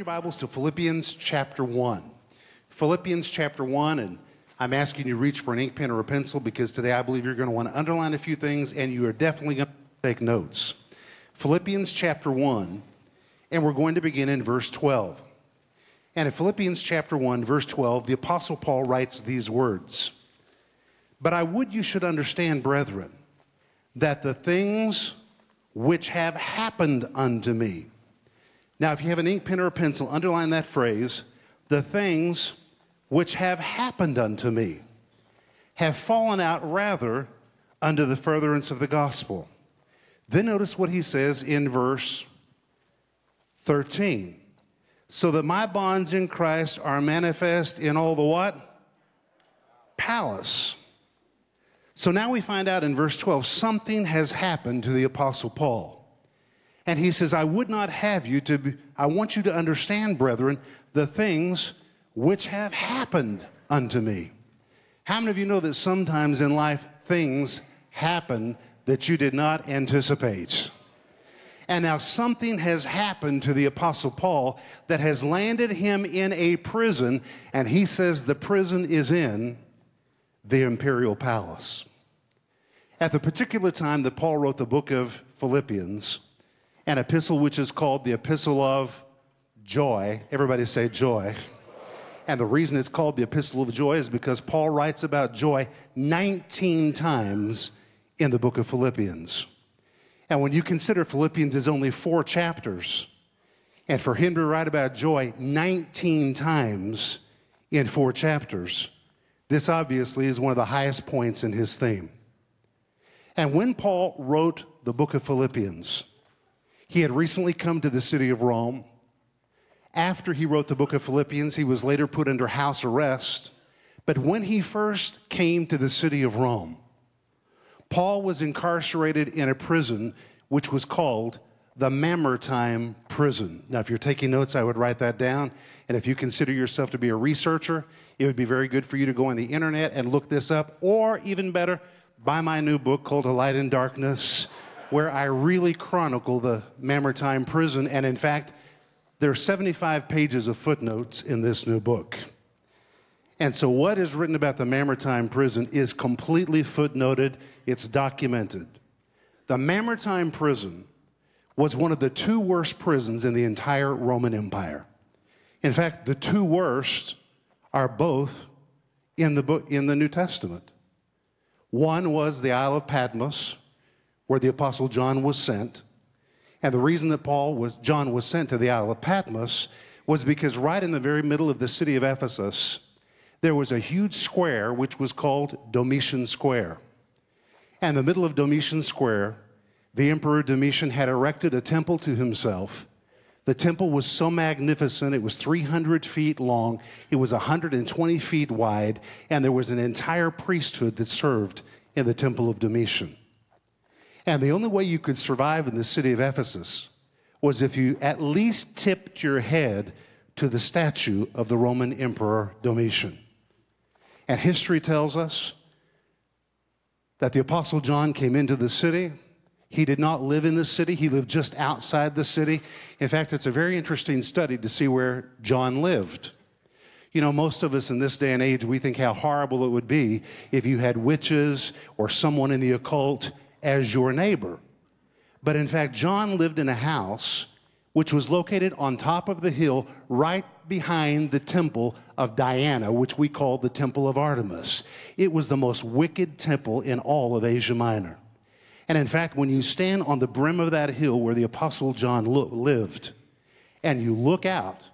your Bibles to Philippians chapter 1. Philippians chapter 1, and I'm asking you to reach for an ink pen or a pencil because today I believe you're going to want to underline a few things and you are definitely going to take notes. Philippians chapter 1, and we're going to begin in verse 12. And in Philippians chapter 1, verse 12, the Apostle Paul writes these words But I would you should understand, brethren, that the things which have happened unto me, now, if you have an ink pen or a pencil, underline that phrase the things which have happened unto me have fallen out rather under the furtherance of the gospel. Then notice what he says in verse 13. So that my bonds in Christ are manifest in all the what? Palace. So now we find out in verse 12 something has happened to the Apostle Paul. And he says, I would not have you to, be, I want you to understand, brethren, the things which have happened unto me. How many of you know that sometimes in life things happen that you did not anticipate? And now something has happened to the Apostle Paul that has landed him in a prison, and he says the prison is in the imperial palace. At the particular time that Paul wrote the book of Philippians, an epistle which is called the Epistle of Joy. Everybody say joy. And the reason it's called the Epistle of Joy is because Paul writes about joy 19 times in the book of Philippians. And when you consider Philippians is only four chapters, and for him to write about joy 19 times in four chapters, this obviously is one of the highest points in his theme. And when Paul wrote the book of Philippians, he had recently come to the city of Rome. After he wrote the book of Philippians, he was later put under house arrest. But when he first came to the city of Rome, Paul was incarcerated in a prison which was called the Mamertine prison. Now, if you're taking notes, I would write that down. And if you consider yourself to be a researcher, it would be very good for you to go on the internet and look this up, or even better, buy my new book called A Light in Darkness where I really chronicle the Mamertine prison. And in fact, there are 75 pages of footnotes in this new book. And so, what is written about the Mamertine prison is completely footnoted, it's documented. The Mamertine prison was one of the two worst prisons in the entire Roman Empire. In fact, the two worst are both in the, book, in the New Testament. One was the Isle of Patmos, where the apostle John was sent. And the reason that Paul was John was sent to the Isle of Patmos was because right in the very middle of the city of Ephesus there was a huge square which was called Domitian Square. And the middle of Domitian Square, the emperor Domitian had erected a temple to himself. The temple was so magnificent, it was 300 feet long, it was 120 feet wide, and there was an entire priesthood that served in the temple of Domitian. And the only way you could survive in the city of Ephesus was if you at least tipped your head to the statue of the Roman Emperor Domitian. And history tells us that the Apostle John came into the city. He did not live in the city, he lived just outside the city. In fact, it's a very interesting study to see where John lived. You know, most of us in this day and age, we think how horrible it would be if you had witches or someone in the occult as your neighbor. But in fact, John lived in a house which was located on top of the hill right behind the temple of Diana, which we call the Temple of Artemis. It was the most wicked temple in all of Asia Minor. And in fact, when you stand on the brim of that hill where the Apostle John lo- lived and you look out,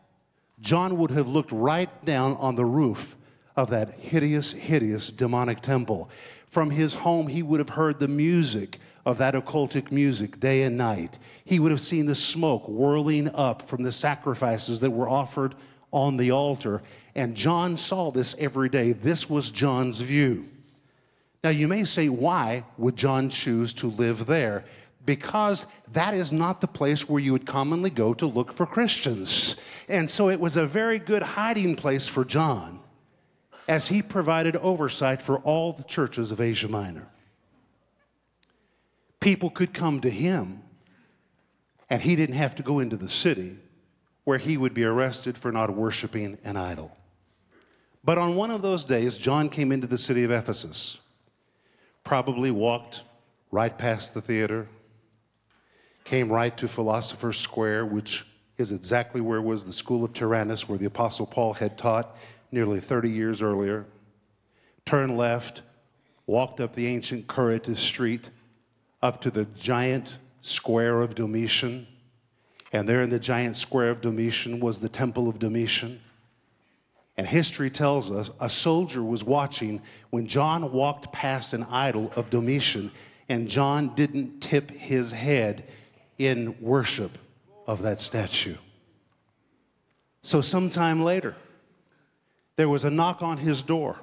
John would have looked right down on the roof of that hideous, hideous demonic temple. From his home, he would have heard the music of that occultic music day and night. He would have seen the smoke whirling up from the sacrifices that were offered on the altar. And John saw this every day. This was John's view. Now, you may say, why would John choose to live there? Because that is not the place where you would commonly go to look for Christians. And so it was a very good hiding place for John as he provided oversight for all the churches of Asia Minor. People could come to him, and he didn't have to go into the city where he would be arrested for not worshiping an idol. But on one of those days, John came into the city of Ephesus, probably walked right past the theater, came right to Philosopher's Square, which is exactly where was the school of Tyrannus, where the Apostle Paul had taught nearly 30 years earlier, turned left, walked up the ancient Curetes Street, up to the giant square of Domitian. And there in the giant square of Domitian was the temple of Domitian. And history tells us a soldier was watching when John walked past an idol of Domitian, and John didn't tip his head in worship of that statue. So, sometime later, there was a knock on his door.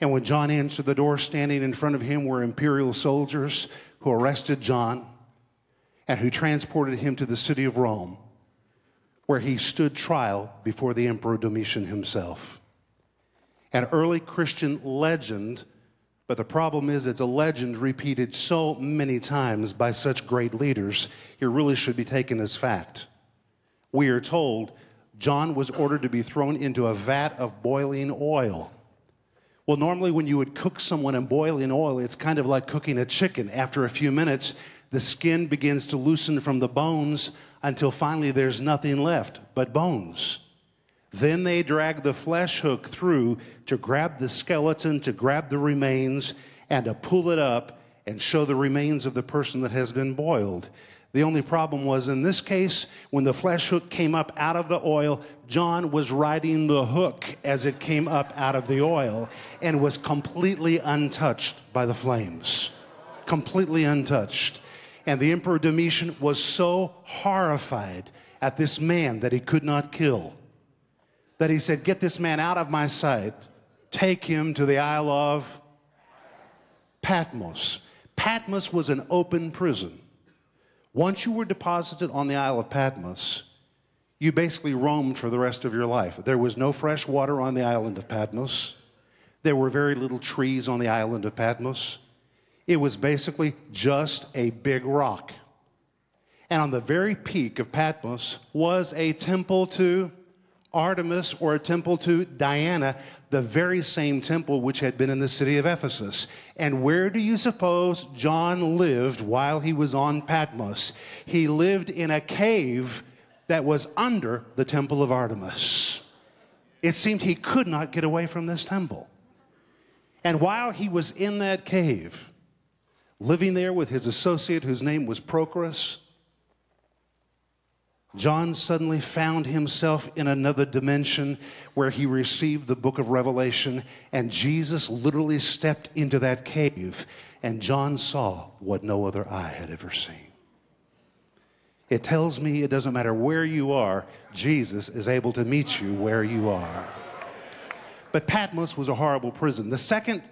And when John answered the door, standing in front of him were imperial soldiers who arrested John and who transported him to the city of Rome, where he stood trial before the Emperor Domitian himself. An early Christian legend, but the problem is it's a legend repeated so many times by such great leaders, it really should be taken as fact. We are told John was ordered to be thrown into a vat of boiling oil. Well, normally when you would cook someone in boiling oil, it's kind of like cooking a chicken. After a few minutes, the skin begins to loosen from the bones until finally there's nothing left but bones. Then they drag the flesh hook through to grab the skeleton, to grab the remains, and to pull it up and show the remains of the person that has been boiled. The only problem was in this case, when the flesh hook came up out of the oil, John was riding the hook as it came up out of the oil and was completely untouched by the flames. Completely untouched. And the Emperor Domitian was so horrified at this man that he could not kill that he said, Get this man out of my sight, take him to the Isle of Patmos. Patmos was an open prison. Once you were deposited on the Isle of Patmos, you basically roamed for the rest of your life. There was no fresh water on the island of Patmos. There were very little trees on the island of Patmos. It was basically just a big rock. And on the very peak of Patmos was a temple to Artemis or a temple to Diana, the very same temple which had been in the city of Ephesus. And where do you suppose John lived while he was on Patmos? He lived in a cave that was under the temple of Artemis. It seemed he could not get away from this temple. And while he was in that cave, living there with his associate whose name was Prochorus, John suddenly found himself in another dimension where he received the book of Revelation, and Jesus literally stepped into that cave, and John saw what no other eye had ever seen. It tells me it doesn't matter where you are, Jesus is able to meet you where you are. But Patmos was a horrible prison. The second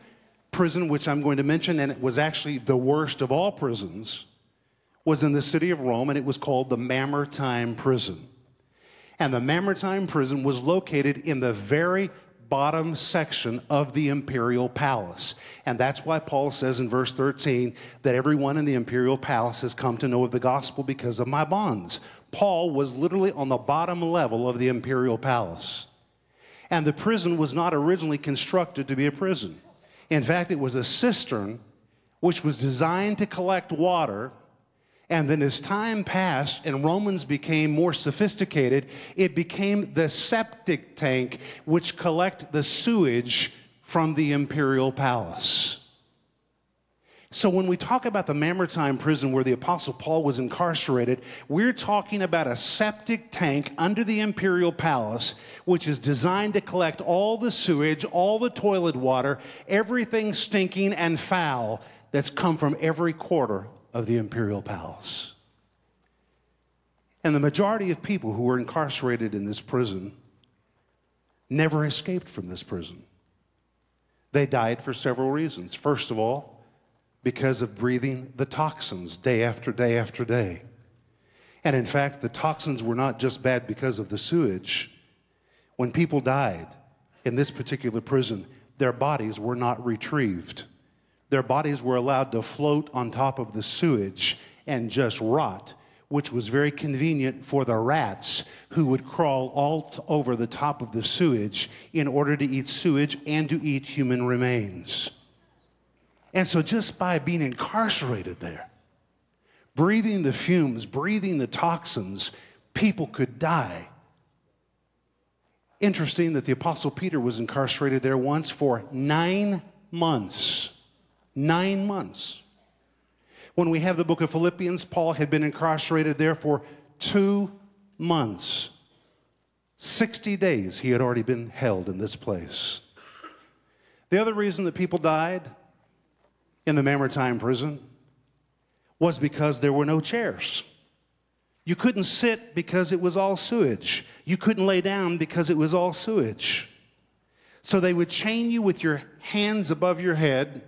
prison, which I'm going to mention, and it was actually the worst of all prisons, was in the city of Rome, and it was called the Mamertine Prison. And the Mamertine Prison was located in the very bottom section of the imperial palace. And that's why Paul says in verse 13 that everyone in the imperial palace has come to know of the gospel because of my bonds. Paul was literally on the bottom level of the imperial palace. And the prison was not originally constructed to be a prison. In fact, it was a cistern which was designed to collect water and then as time passed and Romans became more sophisticated, it became the septic tank which collect the sewage from the imperial palace. So when we talk about the Mamertine prison where the apostle Paul was incarcerated, we're talking about a septic tank under the imperial palace which is designed to collect all the sewage, all the toilet water, everything stinking and foul that's come from every quarter of the imperial palace. And the majority of people who were incarcerated in this prison never escaped from this prison. They died for several reasons. First of all, because of breathing the toxins day after day after day. And in fact, the toxins were not just bad because of the sewage. When people died in this particular prison, their bodies were not retrieved. Their bodies were allowed to float on top of the sewage and just rot, which was very convenient for the rats who would crawl all over the top of the sewage in order to eat sewage and to eat human remains. And so, just by being incarcerated there, breathing the fumes, breathing the toxins, people could die. Interesting that the Apostle Peter was incarcerated there once for nine months. Nine months. When we have the book of Philippians, Paul had been incarcerated there for two months. 60 days he had already been held in this place. The other reason that people died in the Mamertine prison was because there were no chairs. You couldn't sit because it was all sewage. You couldn't lay down because it was all sewage. So they would chain you with your hands above your head.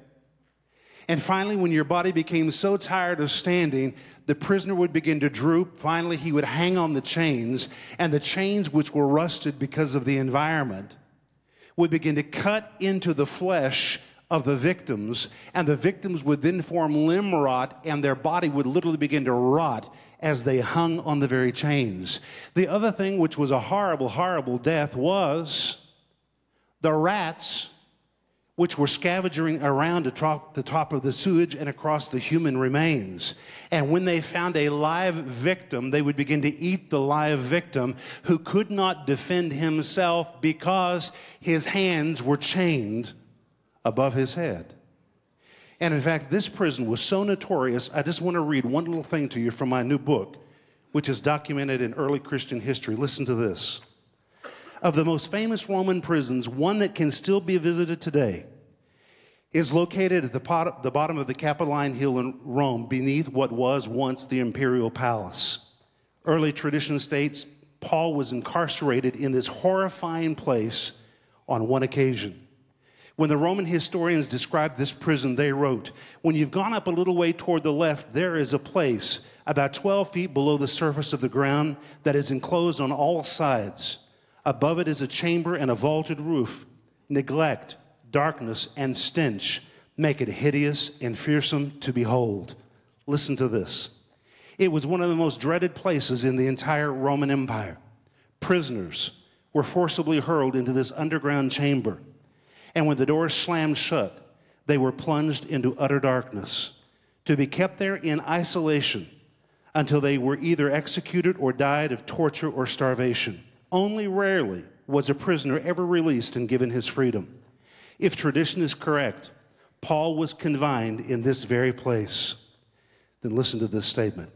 And finally, when your body became so tired of standing, the prisoner would begin to droop. Finally, he would hang on the chains, and the chains, which were rusted because of the environment, would begin to cut into the flesh of the victims, and the victims would then form limb rot, and their body would literally begin to rot as they hung on the very chains. The other thing, which was a horrible, horrible death, was the rats, which were scavenging around the top, of the sewage and across the human remains. And when they found a live victim, they would begin to eat the live victim who could not defend himself because his hands were chained above his head. And in fact, this prison was so notorious. I just want to read one little thing to you from my new book, which is documented in early Christian history. Listen to this. Of the most famous Roman prisons, one that can still be visited today is located at the, pot, the bottom of the Capitoline Hill in Rome, beneath what was once the imperial palace. Early tradition states Paul was incarcerated in this horrifying place on one occasion. When the Roman historians described this prison, they wrote, When you've gone up a little way toward the left, there is a place about 12 feet below the surface of the ground that is enclosed on all sides. Above it is a chamber and a vaulted roof. Neglect, darkness, and stench make it hideous and fearsome to behold. Listen to this. It was one of the most dreaded places in the entire Roman Empire. Prisoners were forcibly hurled into this underground chamber. And when the doors slammed shut, they were plunged into utter darkness to be kept there in isolation until they were either executed or died of torture or starvation. Only rarely was a prisoner ever released and given his freedom. If tradition is correct, Paul was confined in this very place. Then listen to this statement.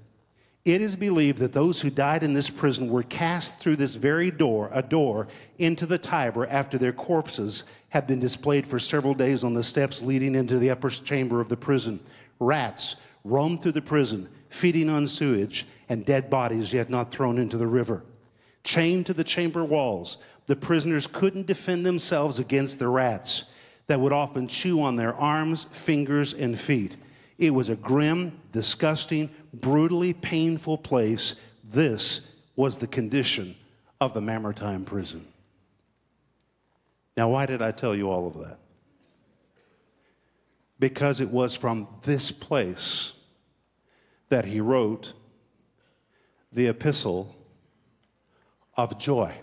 It is believed that those who died in this prison were cast through this very door, a door, into the Tiber after their corpses had been displayed for several days on the steps leading into the upper chamber of the prison. Rats roamed through the prison, feeding on sewage and dead bodies yet not thrown into the river. Chained to the chamber walls, the prisoners couldn't defend themselves against the rats that would often chew on their arms, fingers, and feet. It was a grim, disgusting, brutally painful place. This was the condition of the Mamertine prison. Now, why did I tell you all of that? Because it was from this place that he wrote the epistle of joy.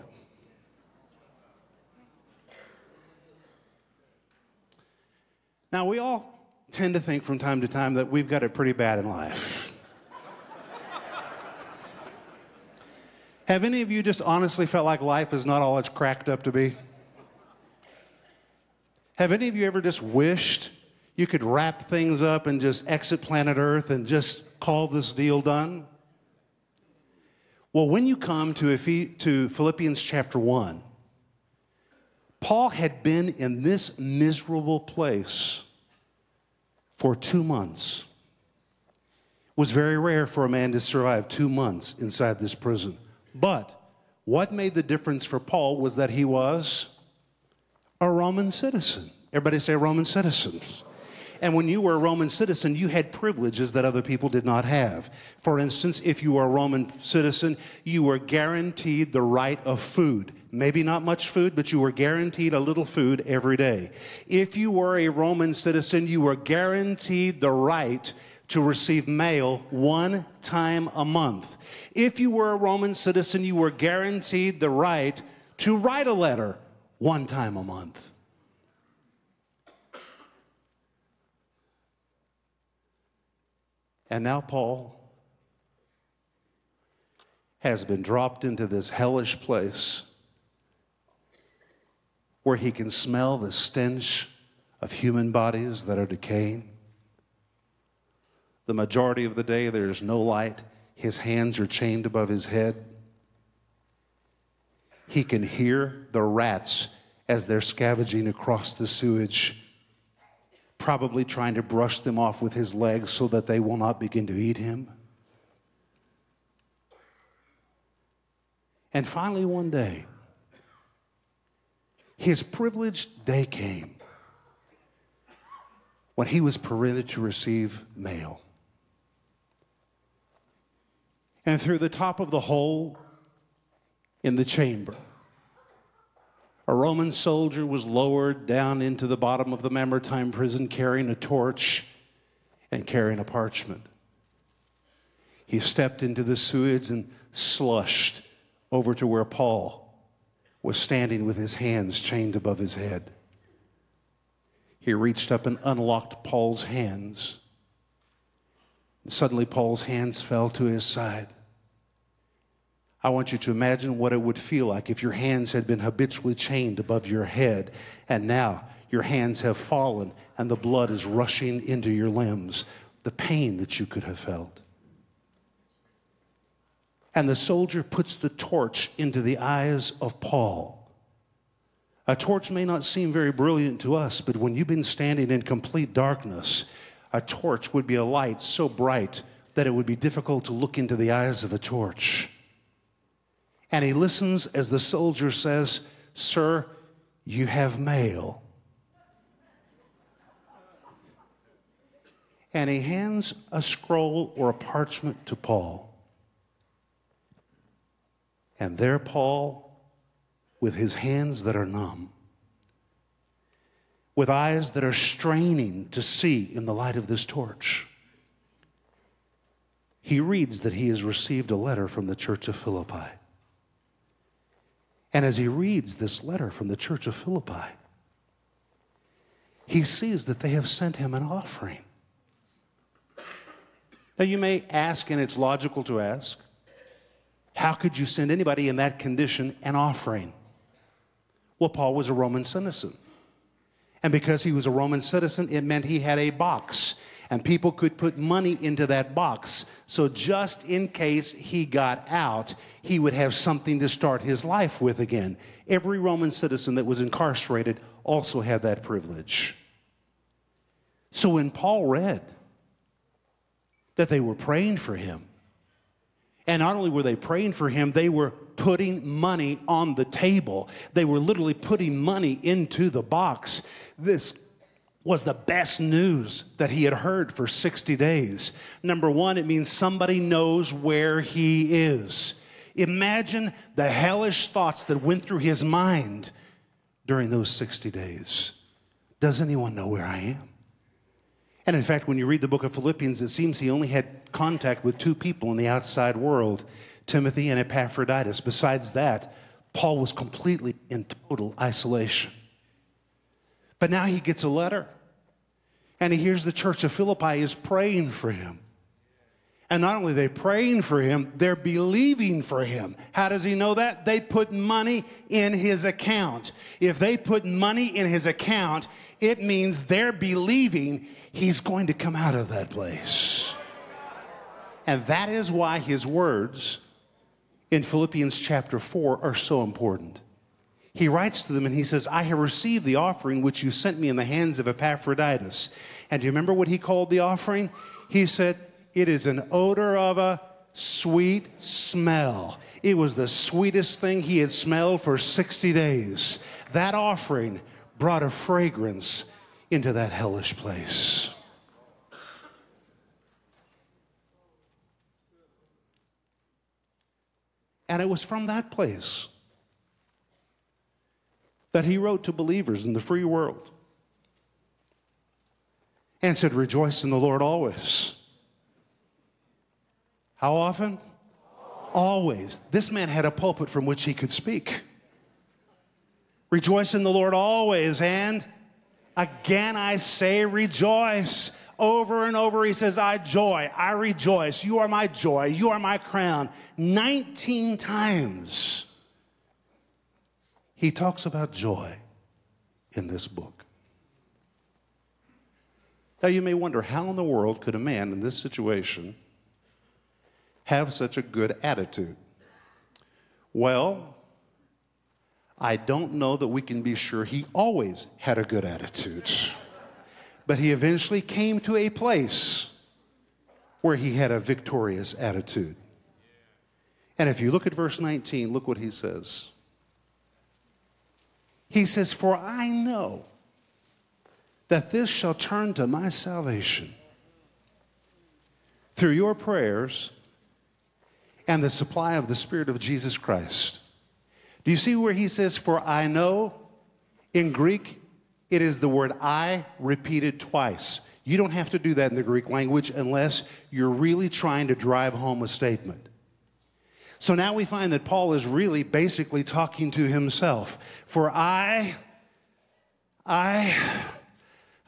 Now, we all tend to think from time to time that we've got it pretty bad in life. Have any of you just honestly felt like life is not all it's cracked up to be? Have any of you ever just wished you could wrap things up and just exit planet Earth and just call this deal done? Well, when you come to, to Philippians chapter 1, Paul had been in this miserable place for two months. It was very rare for a man to survive two months inside this prison. But what made the difference for Paul was that he was a Roman citizen. Everybody say Roman citizens. And when you were a Roman citizen, you had privileges that other people did not have. For instance, if you were a Roman citizen, you were guaranteed the right of food. Maybe not much food, but you were guaranteed a little food every day. If you were a Roman citizen, you were guaranteed the right to receive mail one time a month. If you were a Roman citizen, you were guaranteed the right to write a letter one time a month. And now Paul has been dropped into this hellish place where he can smell the stench of human bodies that are decaying. The majority of the day, there is no light. His hands are chained above his head. He can hear the rats as they're scavenging across the sewage, probably trying to brush them off with his legs so that they will not begin to eat him. And finally, one day, his privileged day came when he was permitted to receive mail. And through the top of the hole in the chamber, a Roman soldier was lowered down into the bottom of the Mamertine prison carrying a torch and carrying a parchment. He stepped into the sewage and slushed over to where Paul was standing with his hands chained above his head. He reached up and unlocked Paul's hands. And suddenly, Paul's hands fell to his side. I want you to imagine what it would feel like if your hands had been habitually chained above your head, and now your hands have fallen and the blood is rushing into your limbs. The pain that you could have felt. And the soldier puts the torch into the eyes of Paul. A torch may not seem very brilliant to us, but when you've been standing in complete darkness, a torch would be a light so bright that it would be difficult to look into the eyes of a torch. And he listens as the soldier says, Sir, you have mail. And he hands a scroll or a parchment to Paul. And there, Paul, with his hands that are numb, with eyes that are straining to see in the light of this torch, he reads that he has received a letter from the church of Philippi. And as he reads this letter from the church of Philippi, he sees that they have sent him an offering. Now, you may ask, and it's logical to ask, how could you send anybody in that condition an offering? Well, Paul was a Roman citizen. And because he was a Roman citizen, it meant he had a box. And people could put money into that box. So, just in case he got out, he would have something to start his life with again. Every Roman citizen that was incarcerated also had that privilege. So, when Paul read that they were praying for him, and not only were they praying for him, they were putting money on the table. They were literally putting money into the box. This was the best news that he had heard for 60 days. Number one, it means somebody knows where he is. Imagine the hellish thoughts that went through his mind during those 60 days. Does anyone know where I am? And in fact, when you read the book of Philippians, it seems he only had contact with two people in the outside world Timothy and Epaphroditus. Besides that, Paul was completely in total isolation. But now he gets a letter, and he hears the church of Philippi is praying for him. And not only are they praying for him, they're believing for him. How does he know that? They put money in his account. If they put money in his account, it means they're believing he's going to come out of that place. And that is why his words in Philippians chapter 4 are so important. He writes to them and he says, I have received the offering which you sent me in the hands of Epaphroditus. And do you remember what he called the offering? He said, It is an odor of a sweet smell. It was the sweetest thing he had smelled for 60 days. That offering brought a fragrance into that hellish place. And it was from that place that he wrote to believers in the free world and said, Rejoice in the Lord always. How often? Always. This man had a pulpit from which he could speak. Rejoice in the Lord always, and again I say rejoice. Over and over, he says, I joy, I rejoice. You are my joy, you are my crown. 19 times he talks about joy in this book. Now, you may wonder how in the world could a man in this situation have such a good attitude? Well, I don't know that we can be sure he always had a good attitude. But he eventually came to a place where he had a victorious attitude. And if you look at verse 19, look what he says. He says, For I know that this shall turn to my salvation through your prayers and the supply of the Spirit of Jesus Christ. Do you see where he says, For I know? In Greek, it is the word I repeated twice. You don't have to do that in the Greek language unless you're really trying to drive home a statement. So now we find that Paul is really basically talking to himself. For I, I,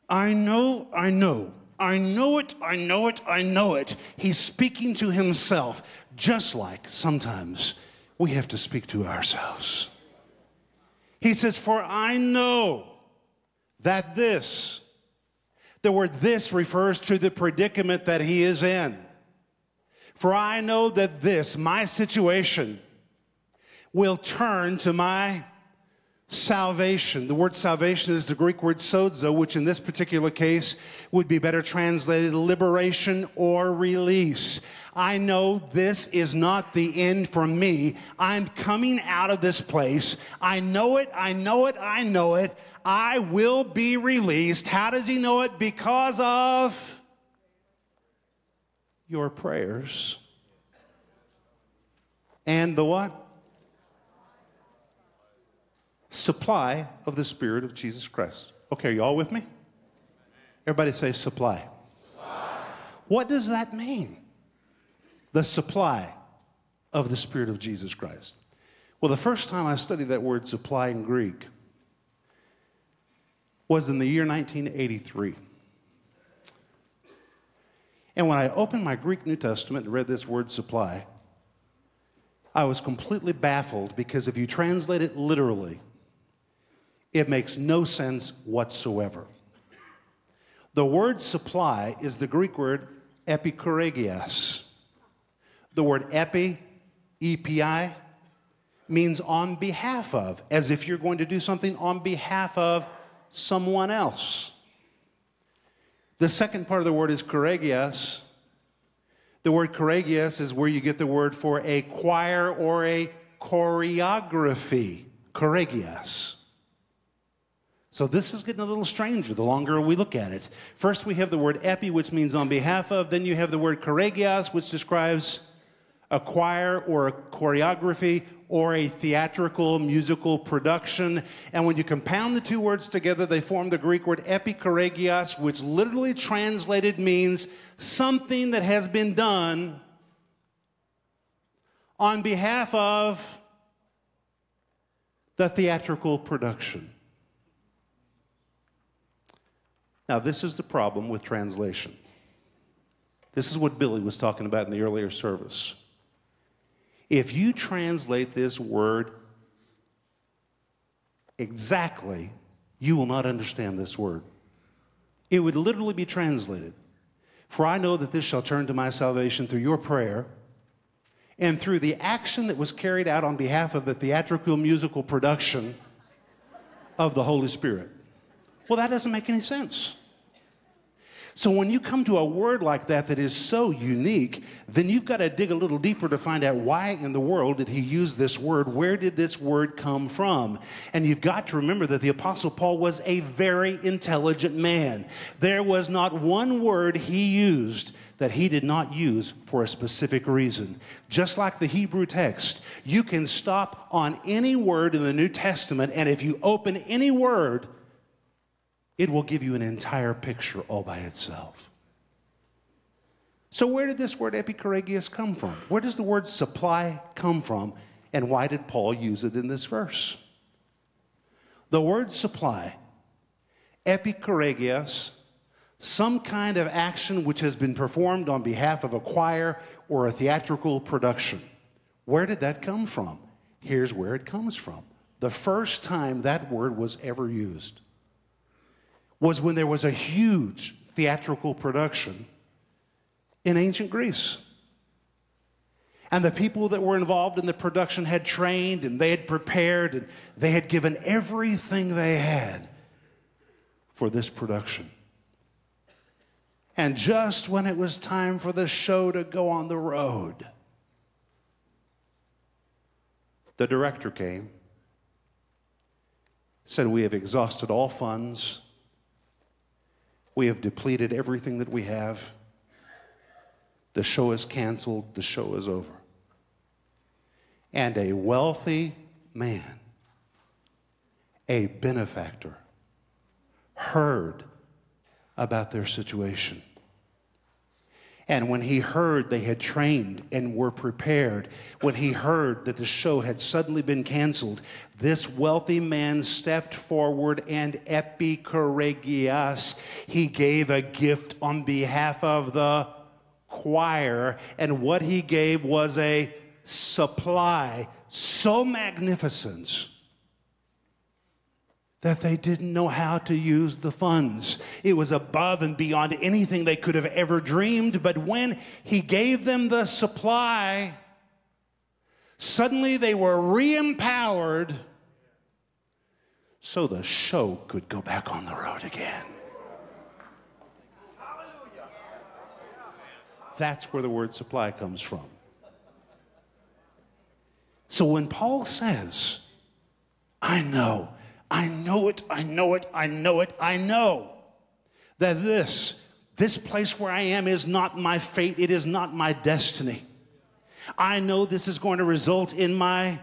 I know, I know, I know it, I know it, I know it. He's speaking to himself, just like sometimes we have to speak to ourselves. He says, For I know that this, the word this refers to the predicament that he is in. For I know that this, my situation, will turn to my salvation. The word salvation is the Greek word sozo, which in this particular case would be better translated liberation or release. I know this is not the end for me. I'm coming out of this place. I know it, I know it, I know it. I will be released. How does he know it? Because of your prayers. And the what? Supply of the Spirit of Jesus Christ. Okay, are you all with me? Everybody say supply. supply. What does that mean? The supply of the Spirit of Jesus Christ. Well, the first time I studied that word supply in Greek was in the year 1983. And when I opened my Greek New Testament and read this word supply, I was completely baffled because if you translate it literally, it makes no sense whatsoever. The word supply is the Greek word epikoregias. The word epi, EPI, means on behalf of, as if you're going to do something on behalf of someone else. The second part of the word is choregias. The word choregias is where you get the word for a choir or a choreography. Choregias. So this is getting a little stranger the longer we look at it. First, we have the word epi, which means on behalf of. Then you have the word choregias, which describes a choir or a choreography or a theatrical musical production. And when you compound the two words together, they form the Greek word epikoregios, which literally translated means something that has been done on behalf of the theatrical production. Now, this is the problem with translation. This is what Billy was talking about in the earlier service. If you translate this word exactly, you will not understand this word. It would literally be translated For I know that this shall turn to my salvation through your prayer and through the action that was carried out on behalf of the theatrical musical production of the Holy Spirit. Well, that doesn't make any sense. So when you come to a word like that that is so unique, then you've got to dig a little deeper to find out why in the world did he use this word? Where did this word come from? And you've got to remember that the Apostle Paul was a very intelligent man. There was not one word he used that he did not use for a specific reason. Just like the Hebrew text, you can stop on any word in the New Testament, and if you open any word, it will give you an entire picture all by itself. So where did this word epikouragos come from? Where does the word supply come from? And why did Paul use it in this verse? The word supply, epikouragos, some kind of action which has been performed on behalf of a choir or a theatrical production. Where did that come from? Here's where it comes from. The first time that word was ever used was when there was a huge theatrical production in ancient Greece. And the people that were involved in the production had trained and they had prepared and they had given everything they had for this production. And just when it was time for the show to go on the road, the director came, said, We have exhausted all funds, we have depleted everything that we have. The show is canceled, the show is over. And a wealthy man, a benefactor, heard about their situation. And when he heard they had trained and were prepared, when he heard that the show had suddenly been canceled, this wealthy man stepped forward and epikouragos, he gave a gift on behalf of the choir. And what he gave was a supply so magnificent that they didn't know how to use the funds. It was above and beyond anything they could have ever dreamed. But when he gave them the supply, suddenly they were re empowered so the show could go back on the road again. That's where the word supply comes from. So when Paul says, I know I know it, I know it, I know it, I know that this, this place where I am is not my fate, it is not my destiny. I know this is going to result in my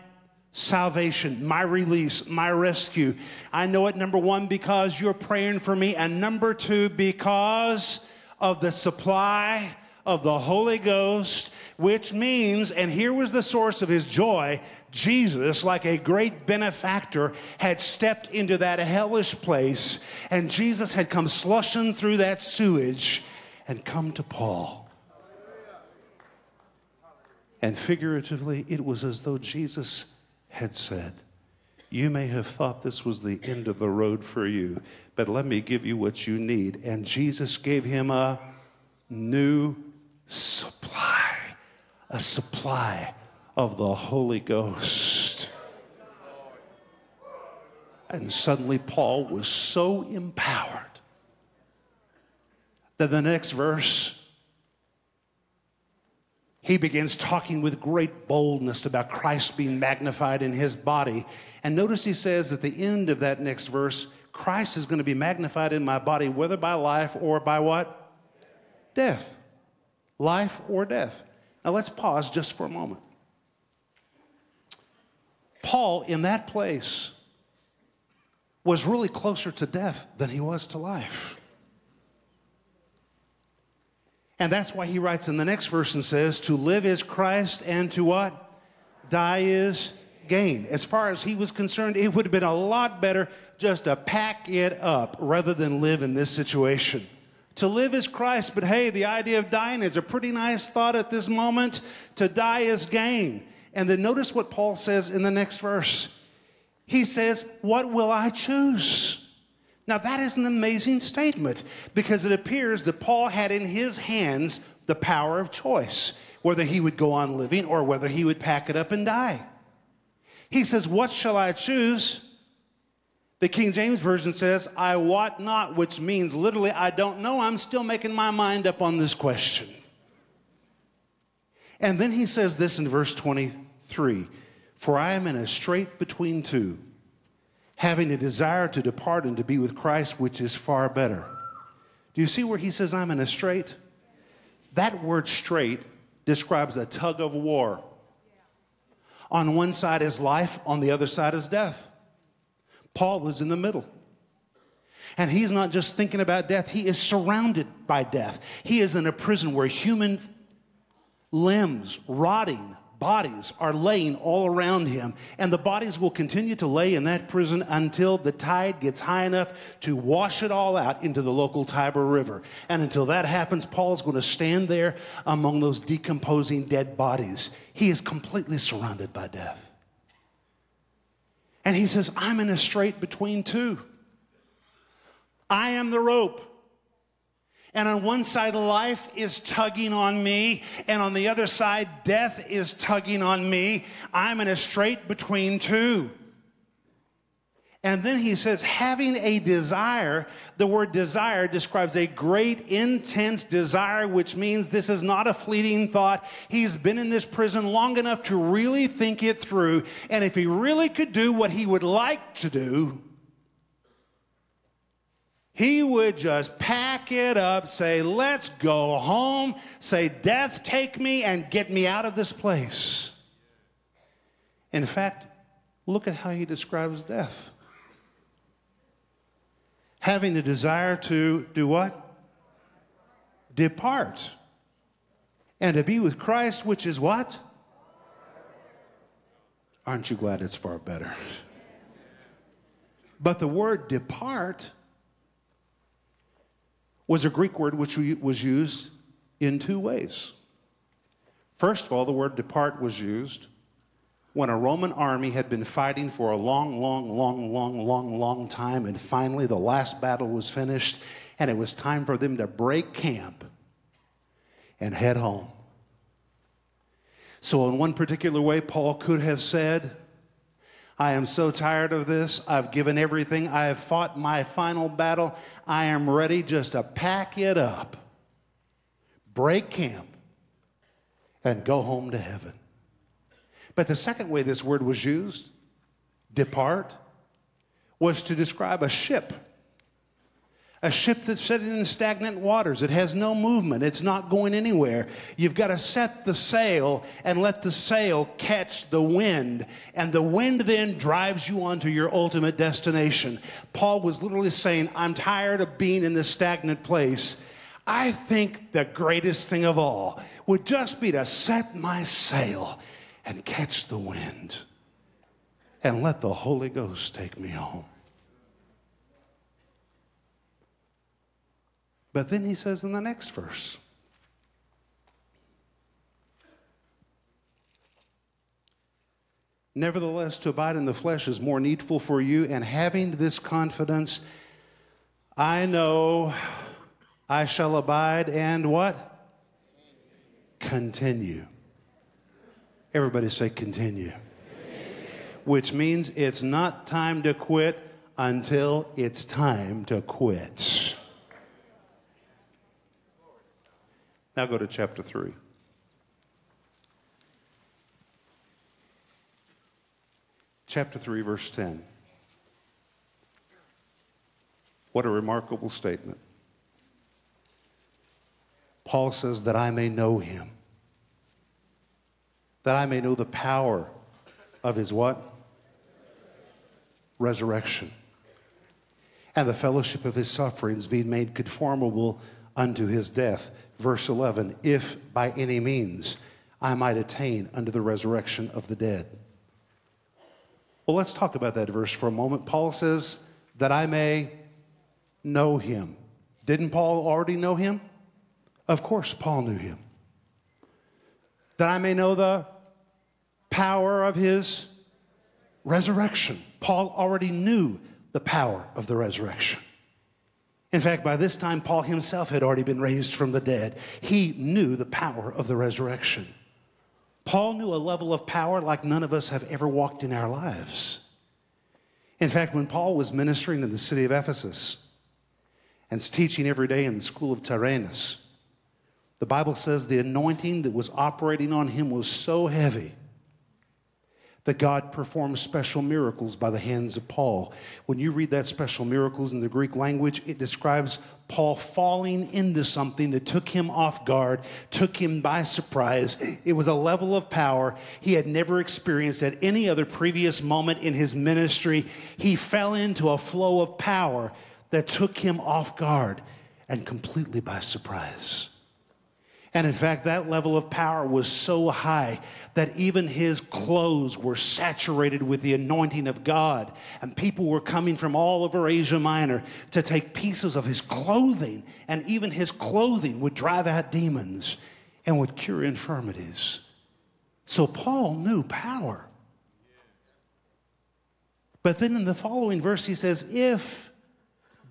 salvation, my release, my rescue. I know it, number one, because you're praying for me, and number two, because of the supply of the Holy Ghost, which means, and here was the source of his joy Jesus, like a great benefactor, had stepped into that hellish place, and Jesus had come slushing through that sewage and come to Paul. And figuratively, it was as though Jesus had said, You may have thought this was the end of the road for you, but let me give you what you need. And Jesus gave him a new supply, a supply of the Holy Ghost. And suddenly, Paul was so empowered that the next verse, he begins talking with great boldness about Christ being magnified in his body. And notice he says at the end of that next verse, Christ is going to be magnified in my body, whether by life or by what? Death. Life or death. Now let's pause just for a moment. Paul, in that place, was really closer to death than he was to life. And that's why he writes in the next verse and says, To live is Christ, and to what? Die is gain. As far as he was concerned, it would have been a lot better just to pack it up rather than live in this situation. To live is Christ, but hey, the idea of dying is a pretty nice thought at this moment. To die is gain. And then notice what Paul says in the next verse. He says, What will I choose? Now, that is an amazing statement because it appears that Paul had in his hands the power of choice, whether he would go on living or whether he would pack it up and die. He says, What shall I choose? The King James Version says, I wot not, which means literally, I don't know. I'm still making my mind up on this question. And then he says this in verse 23 For I am in a strait between two, having a desire to depart and to be with Christ, which is far better. Do you see where he says, I'm in a strait? That word strait describes a tug of war. On one side is life, on the other side is death. Paul was in the middle. And he's not just thinking about death, he is surrounded by death. He is in a prison where human limbs, rotting bodies, are laying all around him. And the bodies will continue to lay in that prison until the tide gets high enough to wash it all out into the local Tiber River. And until that happens, Paul is going to stand there among those decomposing dead bodies. He is completely surrounded by death. And he says, I'm in a strait between two. I am the rope. And on one side, life is tugging on me, and on the other side, death is tugging on me. I'm in a strait between two. And then he says, having a desire, the word desire describes a great, intense desire, which means this is not a fleeting thought. He's been in this prison long enough to really think it through. And if he really could do what he would like to do, he would just pack it up, say, Let's go home, say, Death, take me and get me out of this place. In fact, look at how he describes death having a desire to do what? Depart. And to be with Christ, which is what? Aren't you glad it's far better? But the word depart was a Greek word which was used in two ways. First of all, the word depart was used when a Roman army had been fighting for a long, long, long, long, long, long time, and finally the last battle was finished, and it was time for them to break camp and head home. So, in one particular way, Paul could have said, I am so tired of this. I've given everything. I have fought my final battle. I am ready just to pack it up, break camp, and go home to heaven. But the second way this word was used, depart, was to describe a ship a ship that's sitting in stagnant waters. It has no movement. It's not going anywhere. You've got to set the sail and let the sail catch the wind. And the wind then drives you onto your ultimate destination. Paul was literally saying, I'm tired of being in this stagnant place. I think the greatest thing of all would just be to set my sail and catch the wind and let the Holy Ghost take me home. But then he says in the next verse, Nevertheless, to abide in the flesh is more needful for you, and having this confidence, I know I shall abide and what? Continue. Everybody say continue. continue. Which means it's not time to quit until it's time to quit. Now go to chapter 3. Chapter 3, verse 10. What a remarkable statement. Paul says, That I may know him, that I may know the power of his what? Resurrection. And the fellowship of his sufferings, being made conformable unto his death verse 11, if by any means I might attain unto the resurrection of the dead. Well, let's talk about that verse for a moment. Paul says, that I may know him. Didn't Paul already know him? Of course, Paul knew him. That I may know the power of his resurrection. Paul already knew the power of the resurrection. In fact, by this time, Paul himself had already been raised from the dead. He knew the power of the resurrection. Paul knew a level of power like none of us have ever walked in our lives. In fact, when Paul was ministering in the city of Ephesus and teaching every day in the school of Tyrannus, the Bible says the anointing that was operating on him was so heavy that God performed special miracles by the hands of Paul. When you read that special miracles in the Greek language, it describes Paul falling into something that took him off guard, took him by surprise. It was a level of power he had never experienced at any other previous moment in his ministry. He fell into a flow of power that took him off guard and completely by surprise. And in fact, that level of power was so high that even his clothes were saturated with the anointing of God. And people were coming from all over Asia Minor to take pieces of his clothing, and even his clothing would drive out demons and would cure infirmities. So Paul knew power. But then in the following verse, he says, If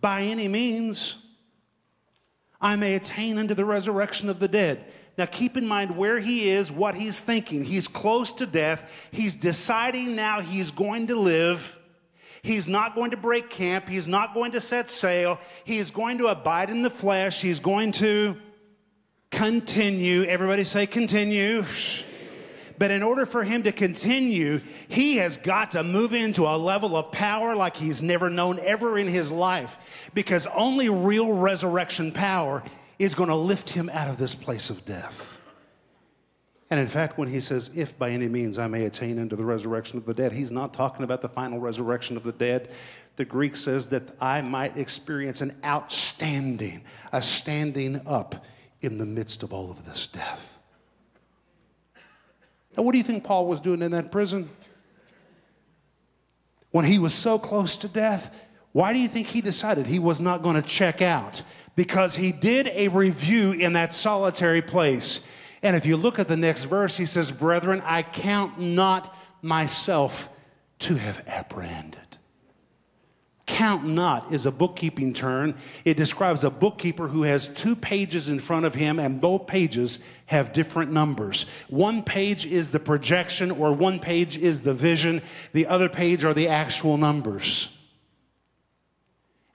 by any means I may attain unto the resurrection of the dead. Now, keep in mind where he is, what he's thinking. He's close to death. He's deciding now he's going to live. He's not going to break camp. He's not going to set sail. He's going to abide in the flesh. He's going to continue. Everybody say, continue. But in order for him to continue, he has got to move into a level of power like he's never known ever in his life. Because only real resurrection power is going to lift him out of this place of death. And in fact, when he says, if by any means I may attain unto the resurrection of the dead, he's not talking about the final resurrection of the dead. The Greek says that I might experience an outstanding, a standing up in the midst of all of this death. Now, what do you think Paul was doing in that prison? When he was so close to death, why do you think he decided he was not going to check out? Because he did a review in that solitary place. And if you look at the next verse, he says, Brethren, I count not myself to have apprehended. Count not is a bookkeeping term. It describes a bookkeeper who has two pages in front of him, and both pages have different numbers. One page is the projection, or one page is the vision, the other page are the actual numbers.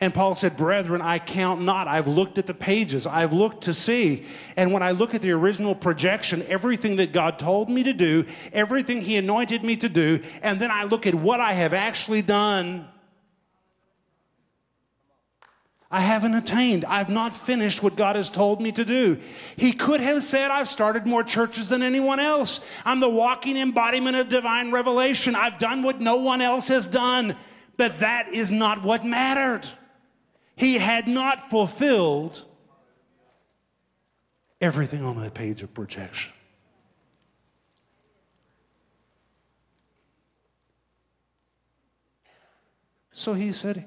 And Paul said, Brethren, I count not. I've looked at the pages, I've looked to see. And when I look at the original projection, everything that God told me to do, everything He anointed me to do, and then I look at what I have actually done I haven't attained. I've not finished what God has told me to do. He could have said, I've started more churches than anyone else. I'm the walking embodiment of divine revelation. I've done what no one else has done. But that is not what mattered. He had not fulfilled everything on that page of projection. So he said,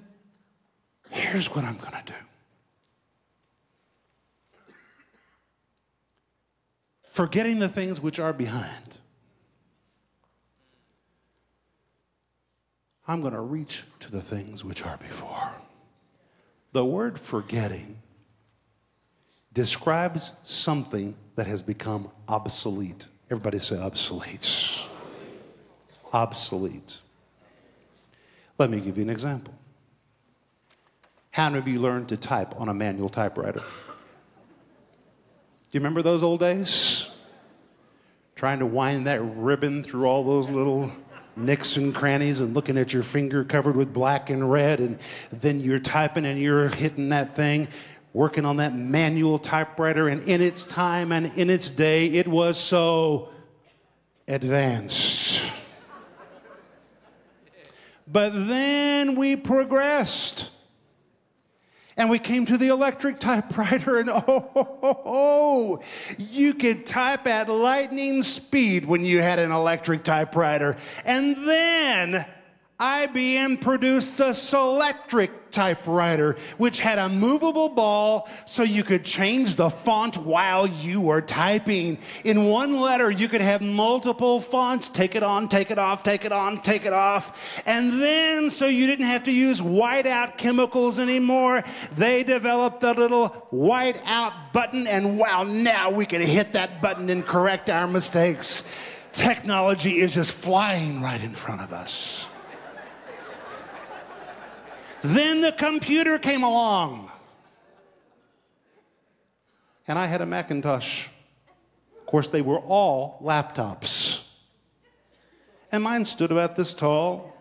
Here's what I'm going to do. Forgetting the things which are behind, I'm going to reach to the things which are before. The word forgetting describes something that has become obsolete. Everybody say obsolete. Obsolete. Let me give you an example. How many of you learned to type on a manual typewriter? Do you remember those old days? Trying to wind that ribbon through all those little nicks and crannies and looking at your finger covered with black and red, and then you're typing and you're hitting that thing, working on that manual typewriter. And in its time and in its day, it was so advanced. But then we progressed. And we came to the electric typewriter, and oh, oh, oh, oh, you could type at lightning speed when you had an electric typewriter. And then IBM produced the Selectric typewriter, which had a movable ball so you could change the font while you were typing. In one letter, you could have multiple fonts take it on, take it off, take it on, take it off. And then, so you didn't have to use whiteout chemicals anymore, they developed the little whiteout button, and wow, now we can hit that button and correct our mistakes. Technology is just flying right in front of us. Then the computer came along. And I had a Macintosh. Of course, they were all laptops. And mine stood about this tall.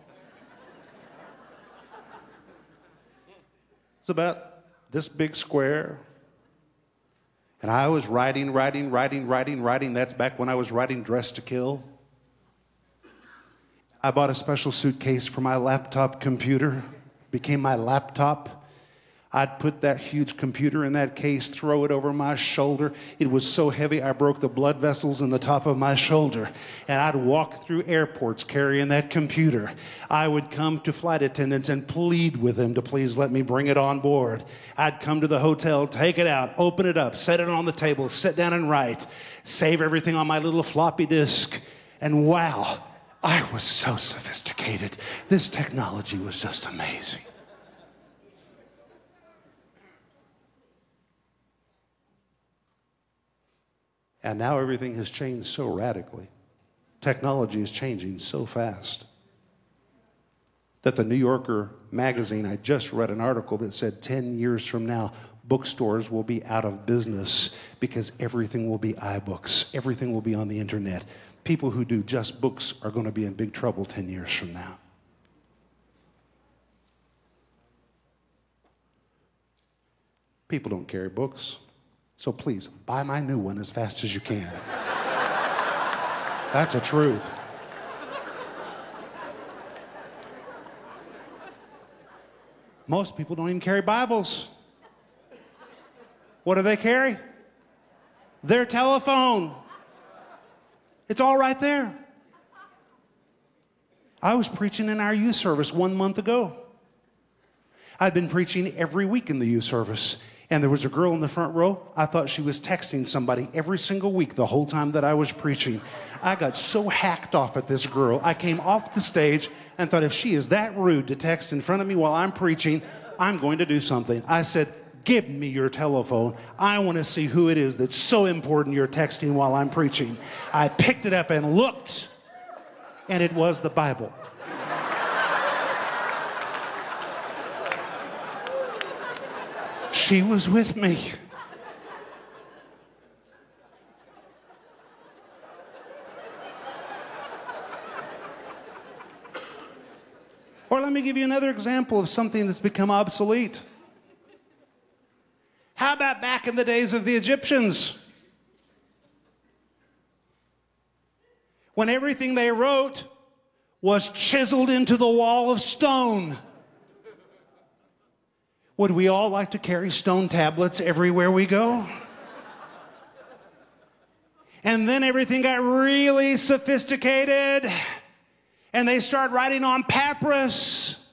It's about this big square. And I was writing, writing, writing, writing, writing. That's back when I was writing Dressed to Kill. I bought a special suitcase for my laptop computer became my laptop. I'd put that huge computer in that case, throw it over my shoulder. It was so heavy, I broke the blood vessels in the top of my shoulder. And I'd walk through airports carrying that computer. I would come to flight attendants and plead with them to please let me bring it on board. I'd come to the hotel, take it out, open it up, set it on the table, sit down and write, save everything on my little floppy disk. And wow, I was so sophisticated. This technology was just amazing. And now everything has changed so radically. Technology is changing so fast that the New Yorker magazine, I just read an article that said 10 years from now, bookstores will be out of business because everything will be iBooks, everything will be on the internet. People who do just books are going to be in big trouble 10 years from now. People don't carry books. So please, buy my new one as fast as you can. That's a truth. Most people don't even carry Bibles. What do they carry? Their telephone. It's all right there. I was preaching in our youth service one month ago. I'd been preaching every week in the youth service. And there was a girl in the front row. I thought she was texting somebody every single week the whole time that I was preaching. I got so hacked off at this girl. I came off the stage and thought, if she is that rude to text in front of me while I'm preaching, I'm going to do something. I said, Give me your telephone. I want to see who it is that's so important you're texting while I'm preaching. I picked it up and looked, and it was the Bible. She was with me. Or let me give you another example of something that's become obsolete. How about back in the days of the Egyptians? When everything they wrote was chiseled into the wall of stone. Would we all like to carry stone tablets everywhere we go? And then everything got really sophisticated, and they start writing on papyrus.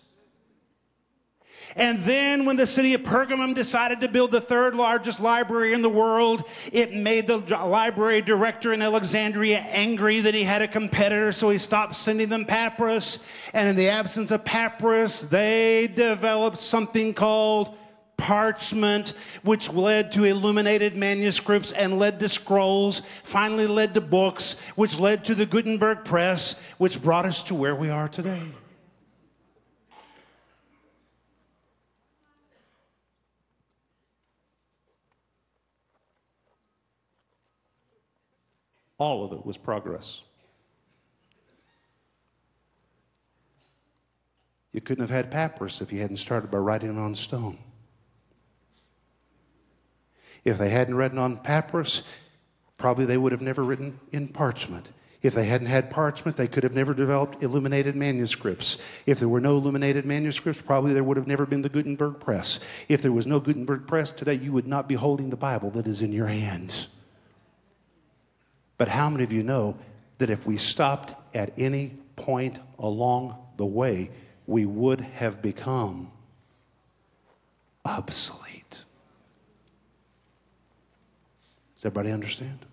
And then, when the city of Pergamum decided to build the third largest library in the world, it made the library director in Alexandria angry that he had a competitor, so he stopped sending them papyrus. And in the absence of papyrus, they developed something called parchment, which led to illuminated manuscripts and led to scrolls, finally led to books, which led to the Gutenberg press, which brought us to where we are today. All of it was progress. You couldn't have had papyrus if you hadn't started by writing on stone. If they hadn't written on papyrus, probably they would have never written in parchment. If they hadn't had parchment, they could have never developed illuminated manuscripts. If there were no illuminated manuscripts, probably there would have never been the Gutenberg press. If there was no Gutenberg press today, you would not be holding the Bible that is in your hands. But how many of you know that if we stopped at any point along the way, we would have become obsolete? Does everybody understand?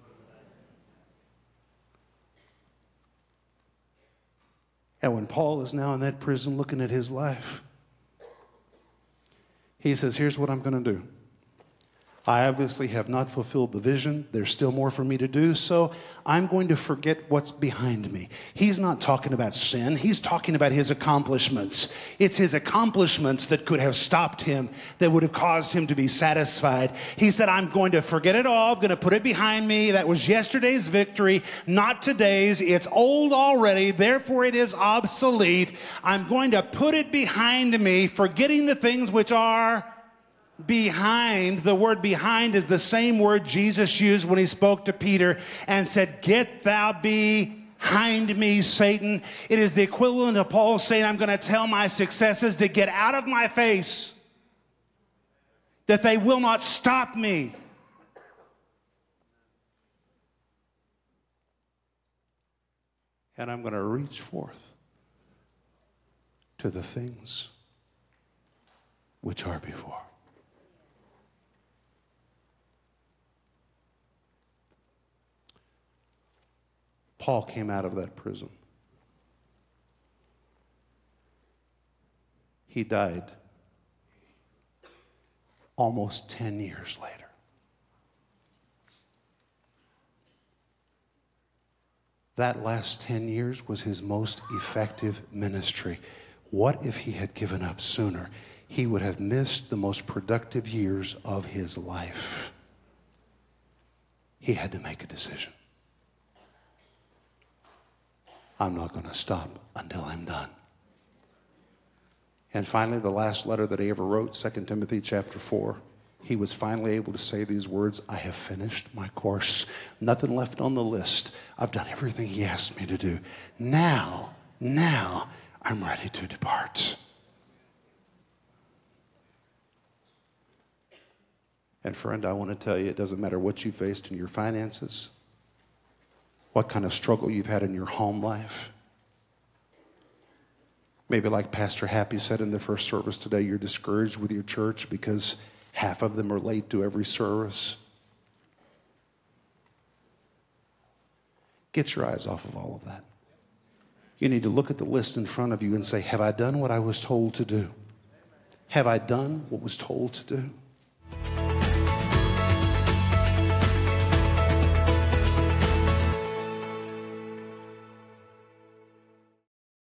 And when Paul is now in that prison looking at his life, he says, Here's what I'm going to do. I obviously have not fulfilled the vision. There's still more for me to do, so I'm going to forget what's behind me. He's not talking about sin, he's talking about his accomplishments. It's his accomplishments that could have stopped him, that would have caused him to be satisfied. He said, I'm going to forget it all, I'm going to put it behind me. That was yesterday's victory, not today's. It's old already, therefore it is obsolete. I'm going to put it behind me, forgetting the things which are behind, the word behind is the same word Jesus used when he spoke to Peter and said, Get thou behind me, Satan. It is the equivalent of Paul saying, I'm going to tell my successes to get out of my face. that they will not stop me. And I'm going to reach forth to the things which are before. Paul came out of that prison. He died almost 10 years later. That last 10 years was his most effective ministry. What if he had given up sooner? He would have missed the most productive years of his life. He had to make a decision. I'm not going to stop until I'm done. And finally, the last letter that he ever wrote, 2 Timothy chapter 4, he was finally able to say these words I have finished my course. Nothing left on the list. I've done everything he asked me to do. Now, now, I'm ready to depart. And friend, I want to tell you it doesn't matter what you faced in your finances, what kind of struggle you've had in your home life. Maybe, like Pastor Happy said in the first service today, you're discouraged with your church because half of them are late to every service. Get your eyes off of all of that. You need to look at the list in front of you and say, Have I done what I was told to do? Have I done what was told to do?